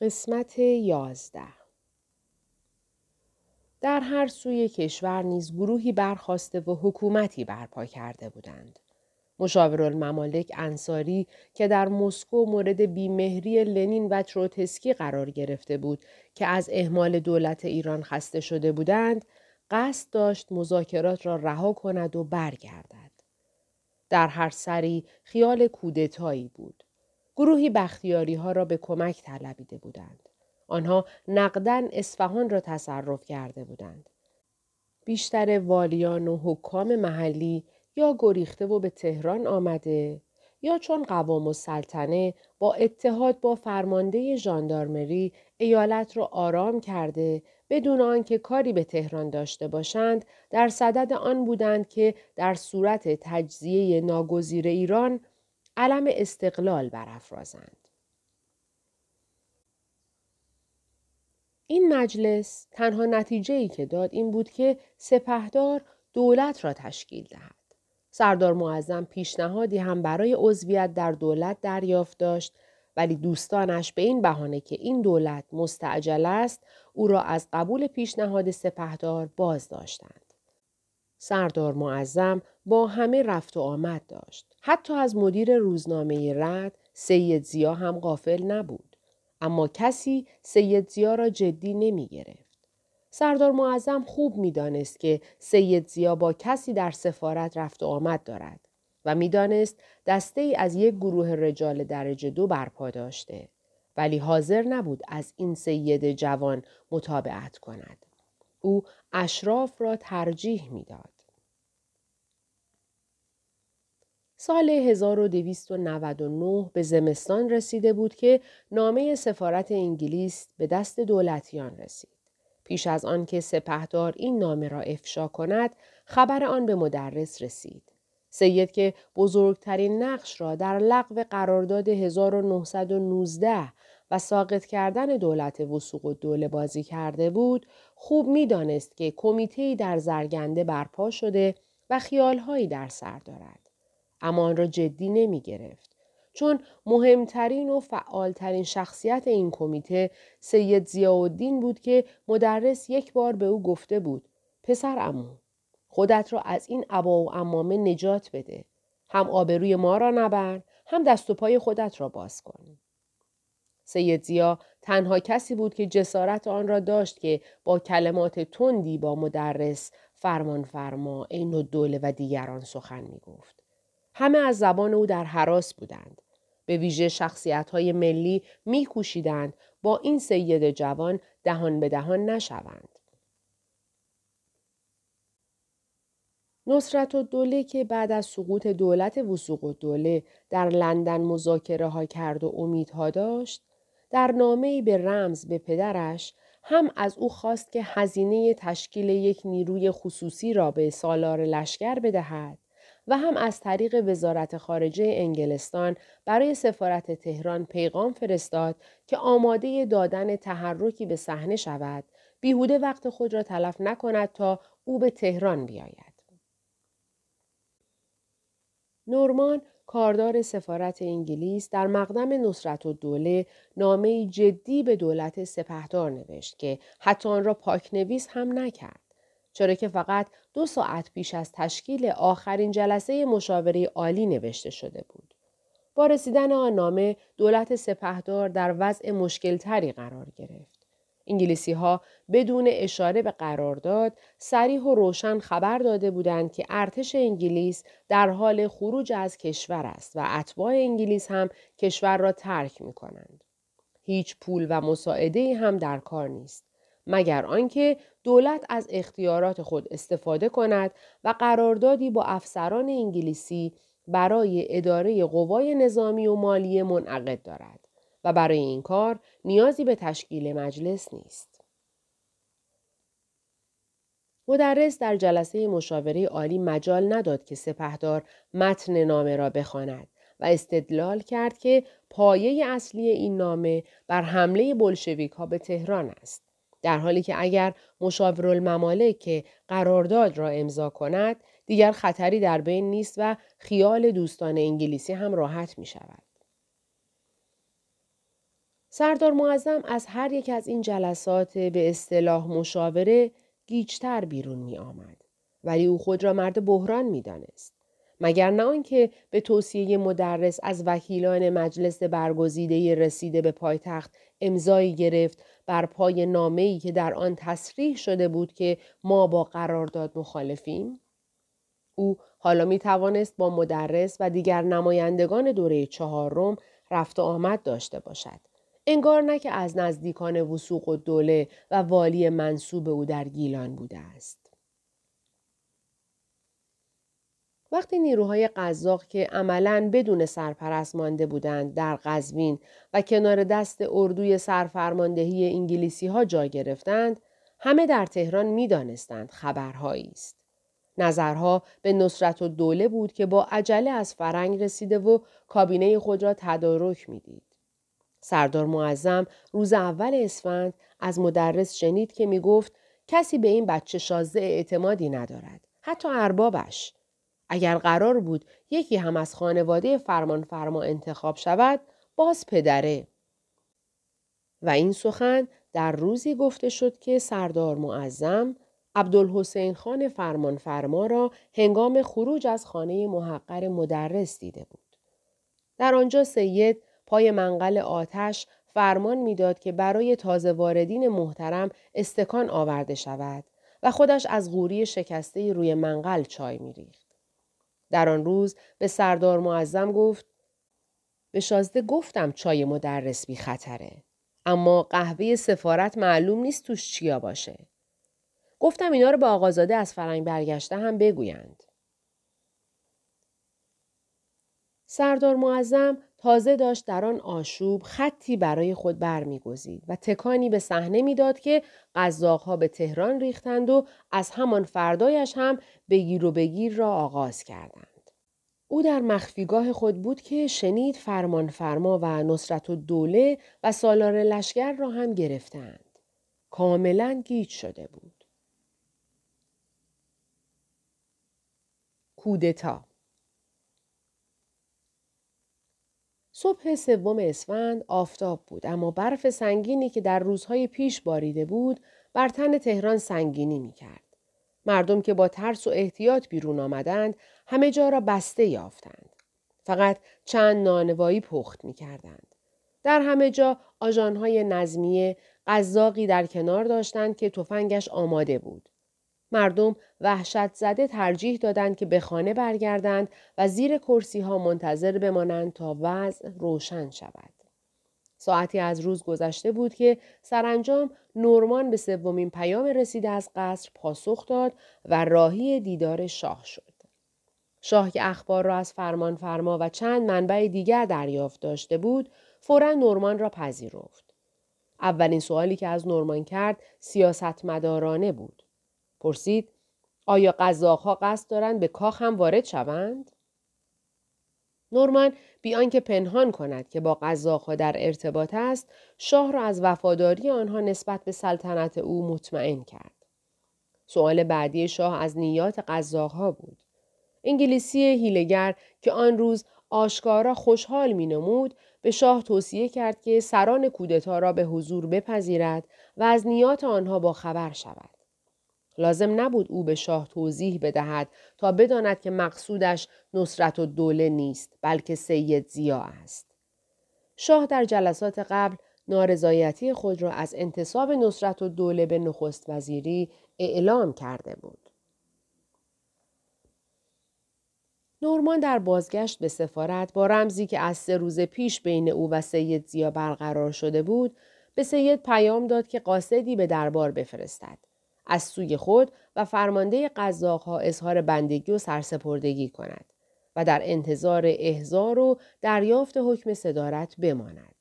قسمت یازده در هر سوی کشور نیز گروهی برخواسته و حکومتی برپا کرده بودند. مشاورالممالک انصاری که در مسکو مورد بیمهری لنین و تروتسکی قرار گرفته بود که از اهمال دولت ایران خسته شده بودند قصد داشت مذاکرات را رها کند و برگردد. در هر سری خیال کودتایی بود. گروهی بختیاری ها را به کمک طلبیده بودند. آنها نقدن اصفهان را تصرف کرده بودند. بیشتر والیان و حکام محلی یا گریخته و به تهران آمده یا چون قوام و سلطنه با اتحاد با فرمانده ژاندارمری ایالت را آرام کرده بدون آنکه کاری به تهران داشته باشند در صدد آن بودند که در صورت تجزیه ناگزیر ایران علم استقلال برافرازند. این مجلس تنها نتیجه ای که داد این بود که سپهدار دولت را تشکیل دهد. سردار معظم پیشنهادی هم برای عضویت در دولت دریافت داشت ولی دوستانش به این بهانه که این دولت مستعجل است او را از قبول پیشنهاد سپهدار باز داشتند. سردار معظم با همه رفت و آمد داشت. حتی از مدیر روزنامه رد سید زیا هم غافل نبود. اما کسی سید زیا را جدی نمی گرفت. سردار معظم خوب می دانست که سید زیا با کسی در سفارت رفت و آمد دارد و می‌دانست دسته ای از یک گروه رجال درجه دو برپا داشته ولی حاضر نبود از این سید جوان مطابعت کند. او اشراف را ترجیح می‌داد. سال 1299 به زمستان رسیده بود که نامه سفارت انگلیس به دست دولتیان رسید. پیش از آن که سپهدار این نامه را افشا کند، خبر آن به مدرس رسید. سید که بزرگترین نقش را در لغو قرارداد 1919 و ساقط کردن دولت وسوق و دوله بازی کرده بود، خوب می‌دانست که کمیته در زرگنده برپا شده و خیالهایی در سر دارد. اما آن را جدی نمی گرفت. چون مهمترین و فعالترین شخصیت این کمیته سید زیاءالدین بود که مدرس یک بار به او گفته بود پسر امو خودت را از این عبا و امامه نجات بده هم آبروی ما را نبر هم دست و پای خودت را باز کن سید زیا تنها کسی بود که جسارت آن را داشت که با کلمات تندی با مدرس فرمان فرما عین و دوله و دیگران سخن می گفت. همه از زبان او در حراس بودند. به ویژه شخصیت های ملی می کوشیدند با این سید جوان دهان به دهان نشوند. نصرت و دوله که بعد از سقوط دولت وسوق و دوله در لندن مذاکره ها کرد و امیدها داشت، در نامه به رمز به پدرش هم از او خواست که هزینه تشکیل یک نیروی خصوصی را به سالار لشکر بدهد و هم از طریق وزارت خارجه انگلستان برای سفارت تهران پیغام فرستاد که آماده دادن تحرکی به صحنه شود بیهوده وقت خود را تلف نکند تا او به تهران بیاید. نورمان کاردار سفارت انگلیس در مقدم نصرت و دوله نامه جدی به دولت سپهدار نوشت که حتی آن را پاکنویس هم نکرد. چرا که فقط دو ساعت پیش از تشکیل آخرین جلسه مشاوره عالی نوشته شده بود. با رسیدن آن نامه دولت سپهدار در وضع مشکلتری قرار گرفت. انگلیسی ها بدون اشاره به قرارداد سریح و روشن خبر داده بودند که ارتش انگلیس در حال خروج از کشور است و اتباع انگلیس هم کشور را ترک می کنند. هیچ پول و مساعده هم در کار نیست. مگر آنکه دولت از اختیارات خود استفاده کند و قراردادی با افسران انگلیسی برای اداره قوای نظامی و مالی منعقد دارد و برای این کار نیازی به تشکیل مجلس نیست. مدرس در جلسه مشاوره عالی مجال نداد که سپهدار متن نامه را بخواند و استدلال کرد که پایه اصلی این نامه بر حمله بلشویک ها به تهران است. در حالی که اگر مشاورالممالک که قرارداد را امضا کند دیگر خطری در بین نیست و خیال دوستان انگلیسی هم راحت می شود. سردار معظم از هر یک از این جلسات به اصطلاح مشاوره گیجتر بیرون می آمد. ولی او خود را مرد بحران می دانست. مگر نه آنکه به توصیه مدرس از وکیلان مجلس برگزیده رسیده به پایتخت امضایی گرفت بر پای نامه‌ای که در آن تصریح شده بود که ما با قرارداد مخالفیم او حالا می توانست با مدرس و دیگر نمایندگان دوره چهارم رفت و آمد داشته باشد انگار نه که از نزدیکان وسوق و دوله و والی منصوب او در گیلان بوده است. وقتی نیروهای قزاق که عملا بدون سرپرست مانده بودند در قزوین و کنار دست اردوی سرفرماندهی انگلیسی ها جا گرفتند همه در تهران می‌دانستند خبرهایی است. نظرها به نصرت و دوله بود که با عجله از فرنگ رسیده و کابینه خود را تدارک می‌دید. سردار معظم روز اول اسفند از مدرس شنید که می گفت کسی به این بچه شازده اعتمادی ندارد حتی اربابش اگر قرار بود یکی هم از خانواده فرمان فرما انتخاب شود باز پدره. و این سخن در روزی گفته شد که سردار معظم عبدالحسین خان فرمان فرما را هنگام خروج از خانه محقر مدرس دیده بود. در آنجا سید پای منقل آتش فرمان می‌داد که برای تازه واردین محترم استکان آورده شود و خودش از غوری شکسته روی منقل چای میریخت. در آن روز به سردار معظم گفت به شازده گفتم چای مدرس بی خطره. اما قهوه سفارت معلوم نیست توش چیا باشه. گفتم اینا رو به آقازاده از فرنگ برگشته هم بگویند. سردار معظم تازه داشت در آن آشوب خطی برای خود برمیگزید و تکانی به صحنه می‌داد که قزاقها به تهران ریختند و از همان فردایش هم بگیر و بگیر را آغاز کردند. او در مخفیگاه خود بود که شنید فرمان فرما و نصرت و دوله و سالار لشگر را هم گرفتند. کاملا گیج شده بود. کودتا صبح سوم اسفند آفتاب بود اما برف سنگینی که در روزهای پیش باریده بود بر تن تهران سنگینی می کرد. مردم که با ترس و احتیاط بیرون آمدند همه جا را بسته یافتند. فقط چند نانوایی پخت می کردند. در همه جا آژانهای نظمیه قزاقی در کنار داشتند که تفنگش آماده بود. مردم وحشت زده ترجیح دادند که به خانه برگردند و زیر کرسی ها منتظر بمانند تا وضع روشن شود. ساعتی از روز گذشته بود که سرانجام نورمان به سومین پیام رسیده از قصر پاسخ داد و راهی دیدار شاه شد. شاه که اخبار را از فرمان فرما و چند منبع دیگر دریافت داشته بود، فورا نورمان را پذیرفت. اولین سوالی که از نورمان کرد سیاستمدارانه بود. پرسید آیا قزاقها قصد دارند به کاخ هم وارد شوند؟ نورمان بی آنکه پنهان کند که با قزاقها در ارتباط است شاه را از وفاداری آنها نسبت به سلطنت او مطمئن کرد سؤال بعدی شاه از نیات قزاقها بود انگلیسی هیلگر که آن روز آشکارا خوشحال می نمود به شاه توصیه کرد که سران کودتا را به حضور بپذیرد و از نیات آنها با خبر شود. لازم نبود او به شاه توضیح بدهد تا بداند که مقصودش نصرت و دوله نیست بلکه سید زیا است. شاه در جلسات قبل نارضایتی خود را از انتصاب نصرت و دوله به نخست وزیری اعلام کرده بود. نورمان در بازگشت به سفارت با رمزی که از سه روز پیش بین او و سید زیا برقرار شده بود به سید پیام داد که قاصدی به دربار بفرستد. از سوی خود و فرمانده قزاقها اظهار بندگی و سرسپردگی کند و در انتظار احزار و دریافت حکم صدارت بماند.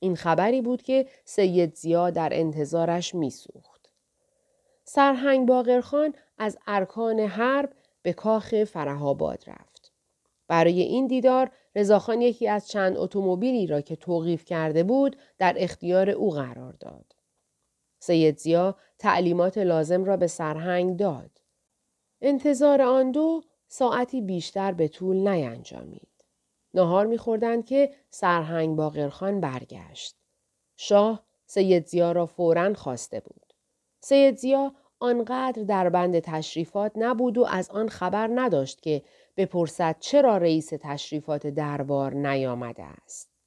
این خبری بود که سید زیا در انتظارش میسوخت. سرهنگ باقرخان از ارکان حرب به کاخ فرهاباد رفت. برای این دیدار رضاخان یکی از چند اتومبیلی را که توقیف کرده بود در اختیار او قرار داد. سید زیا تعلیمات لازم را به سرهنگ داد. انتظار آن دو ساعتی بیشتر به طول نینجامید. نهار میخوردند که سرهنگ باقرخان برگشت. شاه سید زیا را فورا خواسته بود. سید زیا آنقدر در بند تشریفات نبود و از آن خبر نداشت که بپرسد چرا رئیس تشریفات دربار نیامده است.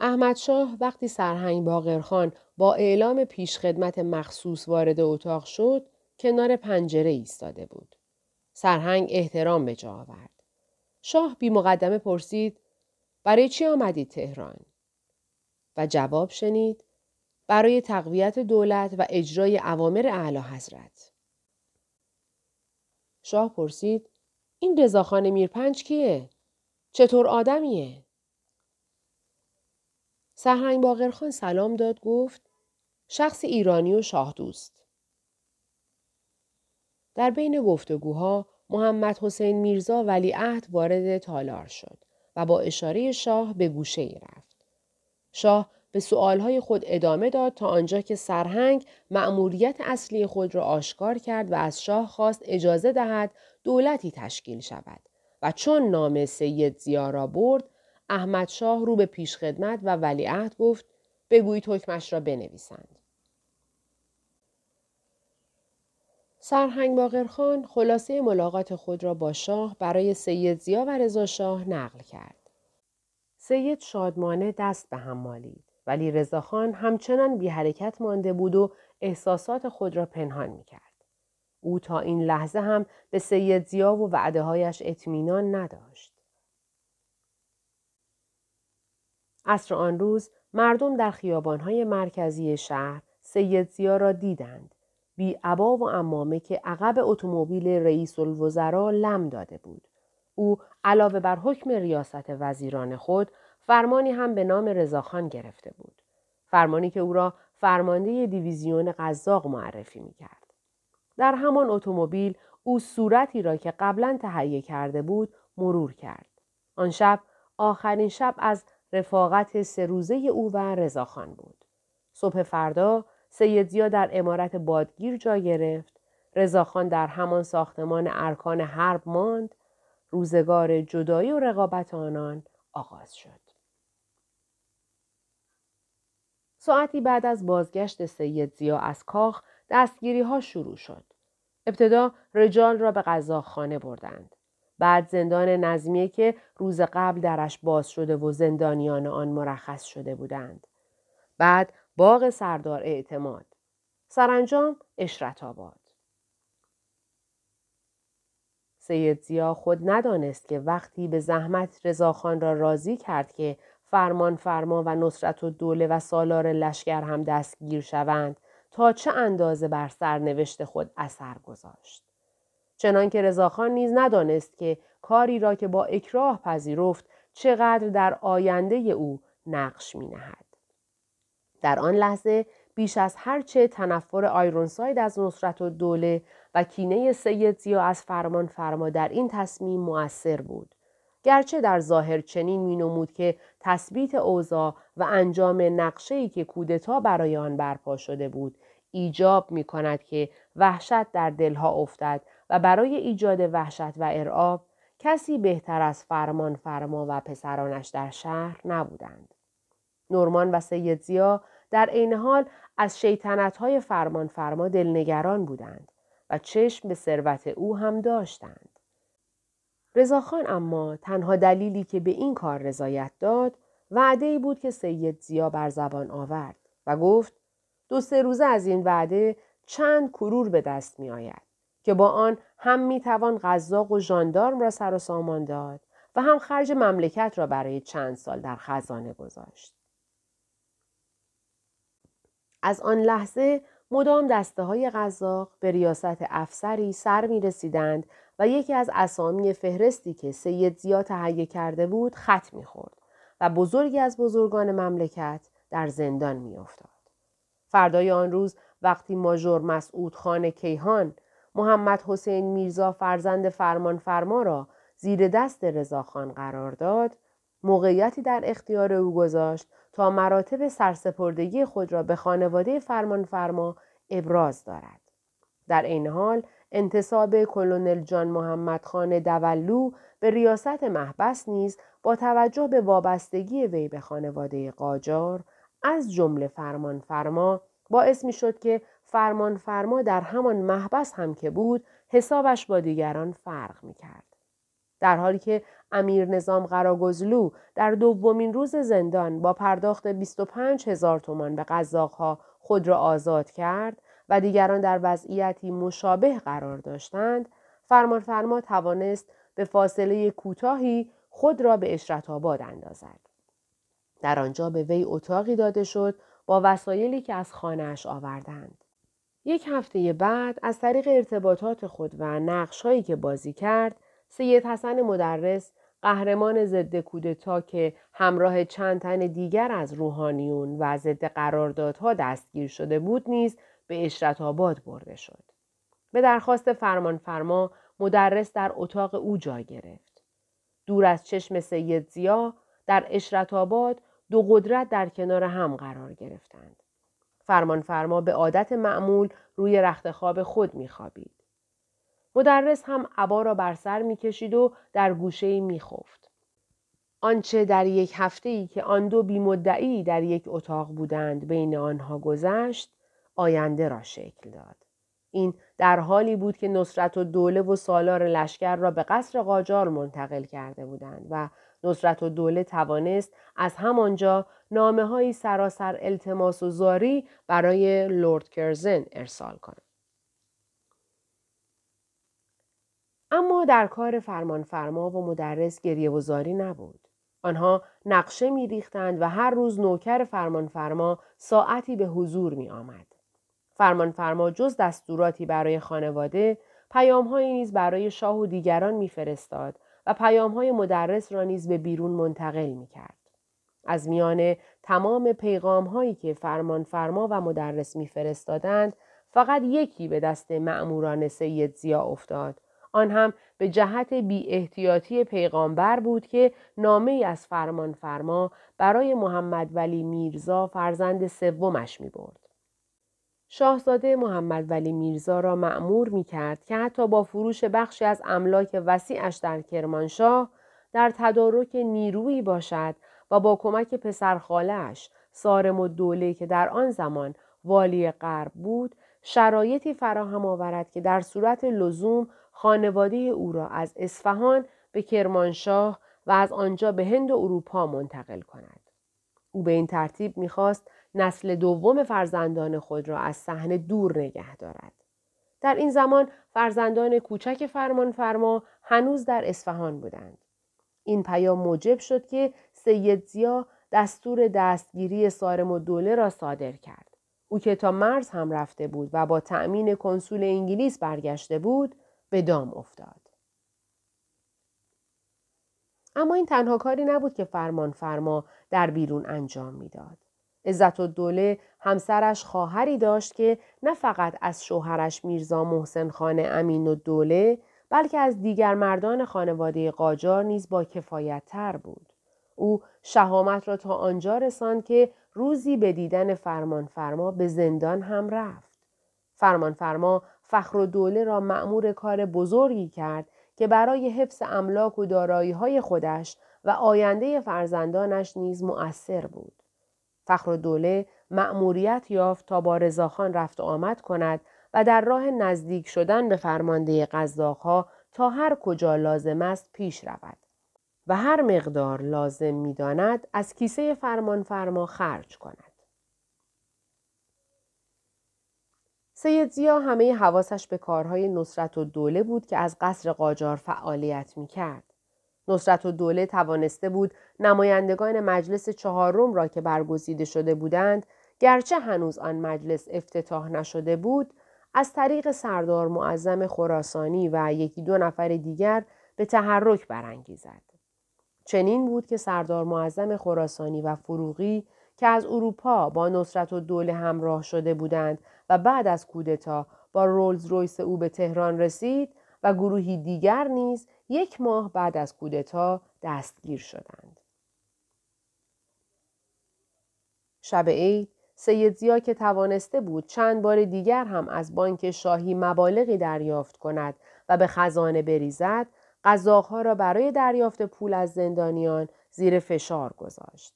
احمد شاه وقتی سرهنگ باقرخان با اعلام پیشخدمت مخصوص وارد اتاق شد کنار پنجره ایستاده بود. سرهنگ احترام به جا آورد. شاه بی مقدمه پرسید برای چی آمدید تهران؟ و جواب شنید برای تقویت دولت و اجرای اوامر اعلی حضرت. شاه پرسید این رضاخان میرپنج کیه؟ چطور آدمیه؟ سرهنگ باقرخان سلام داد گفت شخص ایرانی و شاه دوست. در بین گفتگوها محمد حسین میرزا ولیعهد وارد تالار شد و با اشاره شاه به گوشه ای رفت. شاه به سؤالهای خود ادامه داد تا آنجا که سرهنگ مأموریت اصلی خود را آشکار کرد و از شاه خواست اجازه دهد دولتی تشکیل شود و چون نام سید زیا را برد احمد شاه رو به پیشخدمت و ولیعهد گفت بگویید حکمش را بنویسند. سرهنگ باقرخان خلاصه ملاقات خود را با شاه برای سید زیا و رضا شاه نقل کرد. سید شادمانه دست به هم مالید ولی رضاخان همچنان بی حرکت مانده بود و احساسات خود را پنهان می کرد. او تا این لحظه هم به سید زیا و وعده هایش اطمینان نداشت. عصر آن روز مردم در خیابانهای مرکزی شهر سید زیا را دیدند. بی عبا و امامه که عقب اتومبیل رئیس الوزراء لم داده بود. او علاوه بر حکم ریاست وزیران خود فرمانی هم به نام رضاخان گرفته بود. فرمانی که او را فرمانده دیویزیون قزاق معرفی می کرد. در همان اتومبیل او صورتی را که قبلا تهیه کرده بود مرور کرد. آن شب آخرین شب از رفاقت سه روزه او و رضاخان بود. صبح فردا سیدزیا در امارت بادگیر جا گرفت. رضاخان در همان ساختمان ارکان حرب ماند. روزگار جدایی و رقابت آنان آغاز شد. ساعتی بعد از بازگشت سید زیا از کاخ دستگیری ها شروع شد. ابتدا رجال را به خانه بردند. بعد زندان نظمیه که روز قبل درش باز شده و زندانیان آن مرخص شده بودند. بعد باغ سردار اعتماد. سرانجام اشرت آباد. سید زیا خود ندانست که وقتی به زحمت رضاخان را راضی کرد که فرمان فرما و نصرت و دوله و سالار لشکر هم دستگیر شوند تا چه اندازه بر سرنوشت خود اثر گذاشت. چنانکه رضاخان نیز ندانست که کاری را که با اکراه پذیرفت چقدر در آینده او نقش می نهد. در آن لحظه بیش از هرچه تنفر آیرونساید از نصرت و دوله و کینه سید زیا از فرمان فرما در این تصمیم مؤثر بود. گرچه در ظاهر چنین می نمود که تثبیت اوضاع و انجام نقشه‌ای که کودتا برای آن برپا شده بود ایجاب می کند که وحشت در دلها افتد و برای ایجاد وحشت و ارعاب کسی بهتر از فرمان فرما و پسرانش در شهر نبودند. نورمان و سید زیا در عین حال از شیطنت های فرمان فرما دلنگران بودند و چشم به ثروت او هم داشتند. رضاخان اما تنها دلیلی که به این کار رضایت داد وعده ای بود که سید زیا بر زبان آورد و گفت دو سه روزه از این وعده چند کرور به دست می آید که با آن هم می توان قزاق و ژاندارم را سر و سامان داد و هم خرج مملکت را برای چند سال در خزانه گذاشت. از آن لحظه مدام دسته های غذاق به ریاست افسری سر می رسیدند و یکی از اسامی فهرستی که سید زیا تهیه کرده بود خط می‌خورد و بزرگی از بزرگان مملکت در زندان میافتاد. فردای آن روز وقتی ماژور مسعود خان کیهان محمد حسین میرزا فرزند فرمان فرما را زیر دست رضاخان قرار داد موقعیتی در اختیار او گذاشت تا مراتب سرسپردگی خود را به خانواده فرمان فرما ابراز دارد. در این حال انتصاب کلونل جان محمد خان دولو به ریاست محبس نیز با توجه به وابستگی وی به خانواده قاجار از جمله فرمان فرما باعث می شد که فرمان فرما در همان محبس هم که بود حسابش با دیگران فرق می کرد. در حالی که امیر نظام قراگزلو در دومین روز زندان با پرداخت 25 هزار تومان به قزاقها خود را آزاد کرد و دیگران در وضعیتی مشابه قرار داشتند فرمان فرما توانست به فاصله کوتاهی خود را به اشرت آباد اندازد. در آنجا به وی اتاقی داده شد با وسایلی که از خانهاش آوردند. یک هفته بعد از طریق ارتباطات خود و نقشهایی که بازی کرد سید حسن مدرس قهرمان ضد کودتا که همراه چند تن دیگر از روحانیون و ضد قراردادها دستگیر شده بود نیز به اشرت آباد برده شد. به درخواست فرمان فرما مدرس در اتاق او جای گرفت. دور از چشم سید زیا در اشرت آباد دو قدرت در کنار هم قرار گرفتند. فرمان فرما به عادت معمول روی رخت خواب خود میخوابید. مدرس هم عبا را بر سر می‌کشید و در گوشه میخفت. آنچه در یک هفته ای که آن دو بیمدعی در یک اتاق بودند بین آنها گذشت آینده را شکل داد. این در حالی بود که نصرت و دوله و سالار لشکر را به قصر قاجار منتقل کرده بودند و نصرت و دوله توانست از همانجا نامه های سراسر التماس و زاری برای لورد کرزن ارسال کند. اما در کار فرمان فرما و مدرس گریه و زاری نبود. آنها نقشه می ریختند و هر روز نوکر فرمان فرما ساعتی به حضور می آمد. فرمان فرما جز دستوراتی برای خانواده پیامهایی نیز برای شاه و دیگران میفرستاد و پیامهای مدرس را نیز به بیرون منتقل می کرد. از میان تمام پیغام هایی که فرمان فرما و مدرس میفرستادند فقط یکی به دست مأموران سید زیا افتاد آن هم به جهت بی احتیاطی پیغامبر بود که نامه از فرمان فرما برای محمد ولی میرزا فرزند سومش می برد. شاهزاده محمد ولی میرزا را معمور می کرد که حتی با فروش بخشی از املاک وسیعش در کرمانشاه در تدارک نیرویی باشد و با کمک پسرخالش سارم و دوله که در آن زمان والی غرب بود شرایطی فراهم آورد که در صورت لزوم خانواده او را از اصفهان به کرمانشاه و از آنجا به هند و اروپا منتقل کند. او به این ترتیب می‌خواست نسل دوم فرزندان خود را از صحنه دور نگه دارد. در این زمان فرزندان کوچک فرمان فرما هنوز در اصفهان بودند. این پیام موجب شد که سید زیا دستور دستگیری سارم و دوله را صادر کرد. او که تا مرز هم رفته بود و با تأمین کنسول انگلیس برگشته بود به دام افتاد. اما این تنها کاری نبود که فرمان فرما در بیرون انجام می‌داد. عزت و دوله همسرش خواهری داشت که نه فقط از شوهرش میرزا محسن خان امین و دوله بلکه از دیگر مردان خانواده قاجار نیز با کفایت تر بود. او شهامت را تا آنجا رساند که روزی به دیدن فرمان فرما به زندان هم رفت. فرمان فرما فخر و دوله را مأمور کار بزرگی کرد که برای حفظ املاک و دارایی های خودش و آینده فرزندانش نیز مؤثر بود. فخر و دوله مأموریت یافت تا با رضاخان رفت و آمد کند و در راه نزدیک شدن به فرمانده قزاقها تا هر کجا لازم است پیش رود و هر مقدار لازم می‌داند از کیسه فرمان فرما خرج کند. سید زیا همه حواسش به کارهای نصرت و دوله بود که از قصر قاجار فعالیت می کرد. نصرت و دوله توانسته بود نمایندگان مجلس چهارم را که برگزیده شده بودند گرچه هنوز آن مجلس افتتاح نشده بود از طریق سردار معظم خراسانی و یکی دو نفر دیگر به تحرک برانگیزد. چنین بود که سردار معظم خراسانی و فروغی که از اروپا با نصرت و دوله همراه شده بودند و بعد از کودتا با رولز رویس او به تهران رسید و گروهی دیگر نیز یک ماه بعد از کودتا دستگیر شدند. شب عید سید زیا که توانسته بود چند بار دیگر هم از بانک شاهی مبالغی دریافت کند و به خزانه بریزد قزاقها را برای دریافت پول از زندانیان زیر فشار گذاشت.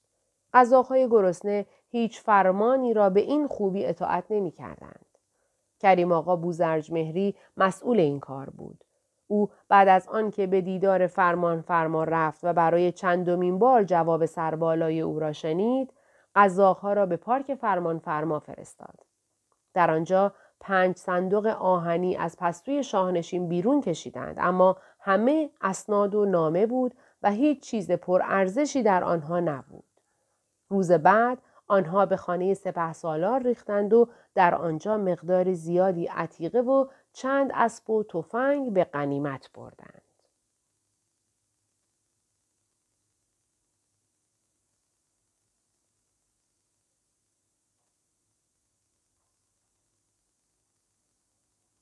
قزاقهای گرسنه هیچ فرمانی را به این خوبی اطاعت نمی کردند. کریم آقا بوزرج مهری مسئول این کار بود. او بعد از آنکه به دیدار فرمان فرما رفت و برای چندمین بار جواب سربالای او را شنید قزاقها را به پارک فرمان فرما فرستاد. در آنجا پنج صندوق آهنی از پستوی شاهنشین بیرون کشیدند اما همه اسناد و نامه بود و هیچ چیز پرارزشی در آنها نبود. روز بعد آنها به خانه سپه سالار ریختند و در آنجا مقدار زیادی عتیقه و چند اسب و تفنگ به قنیمت بردند.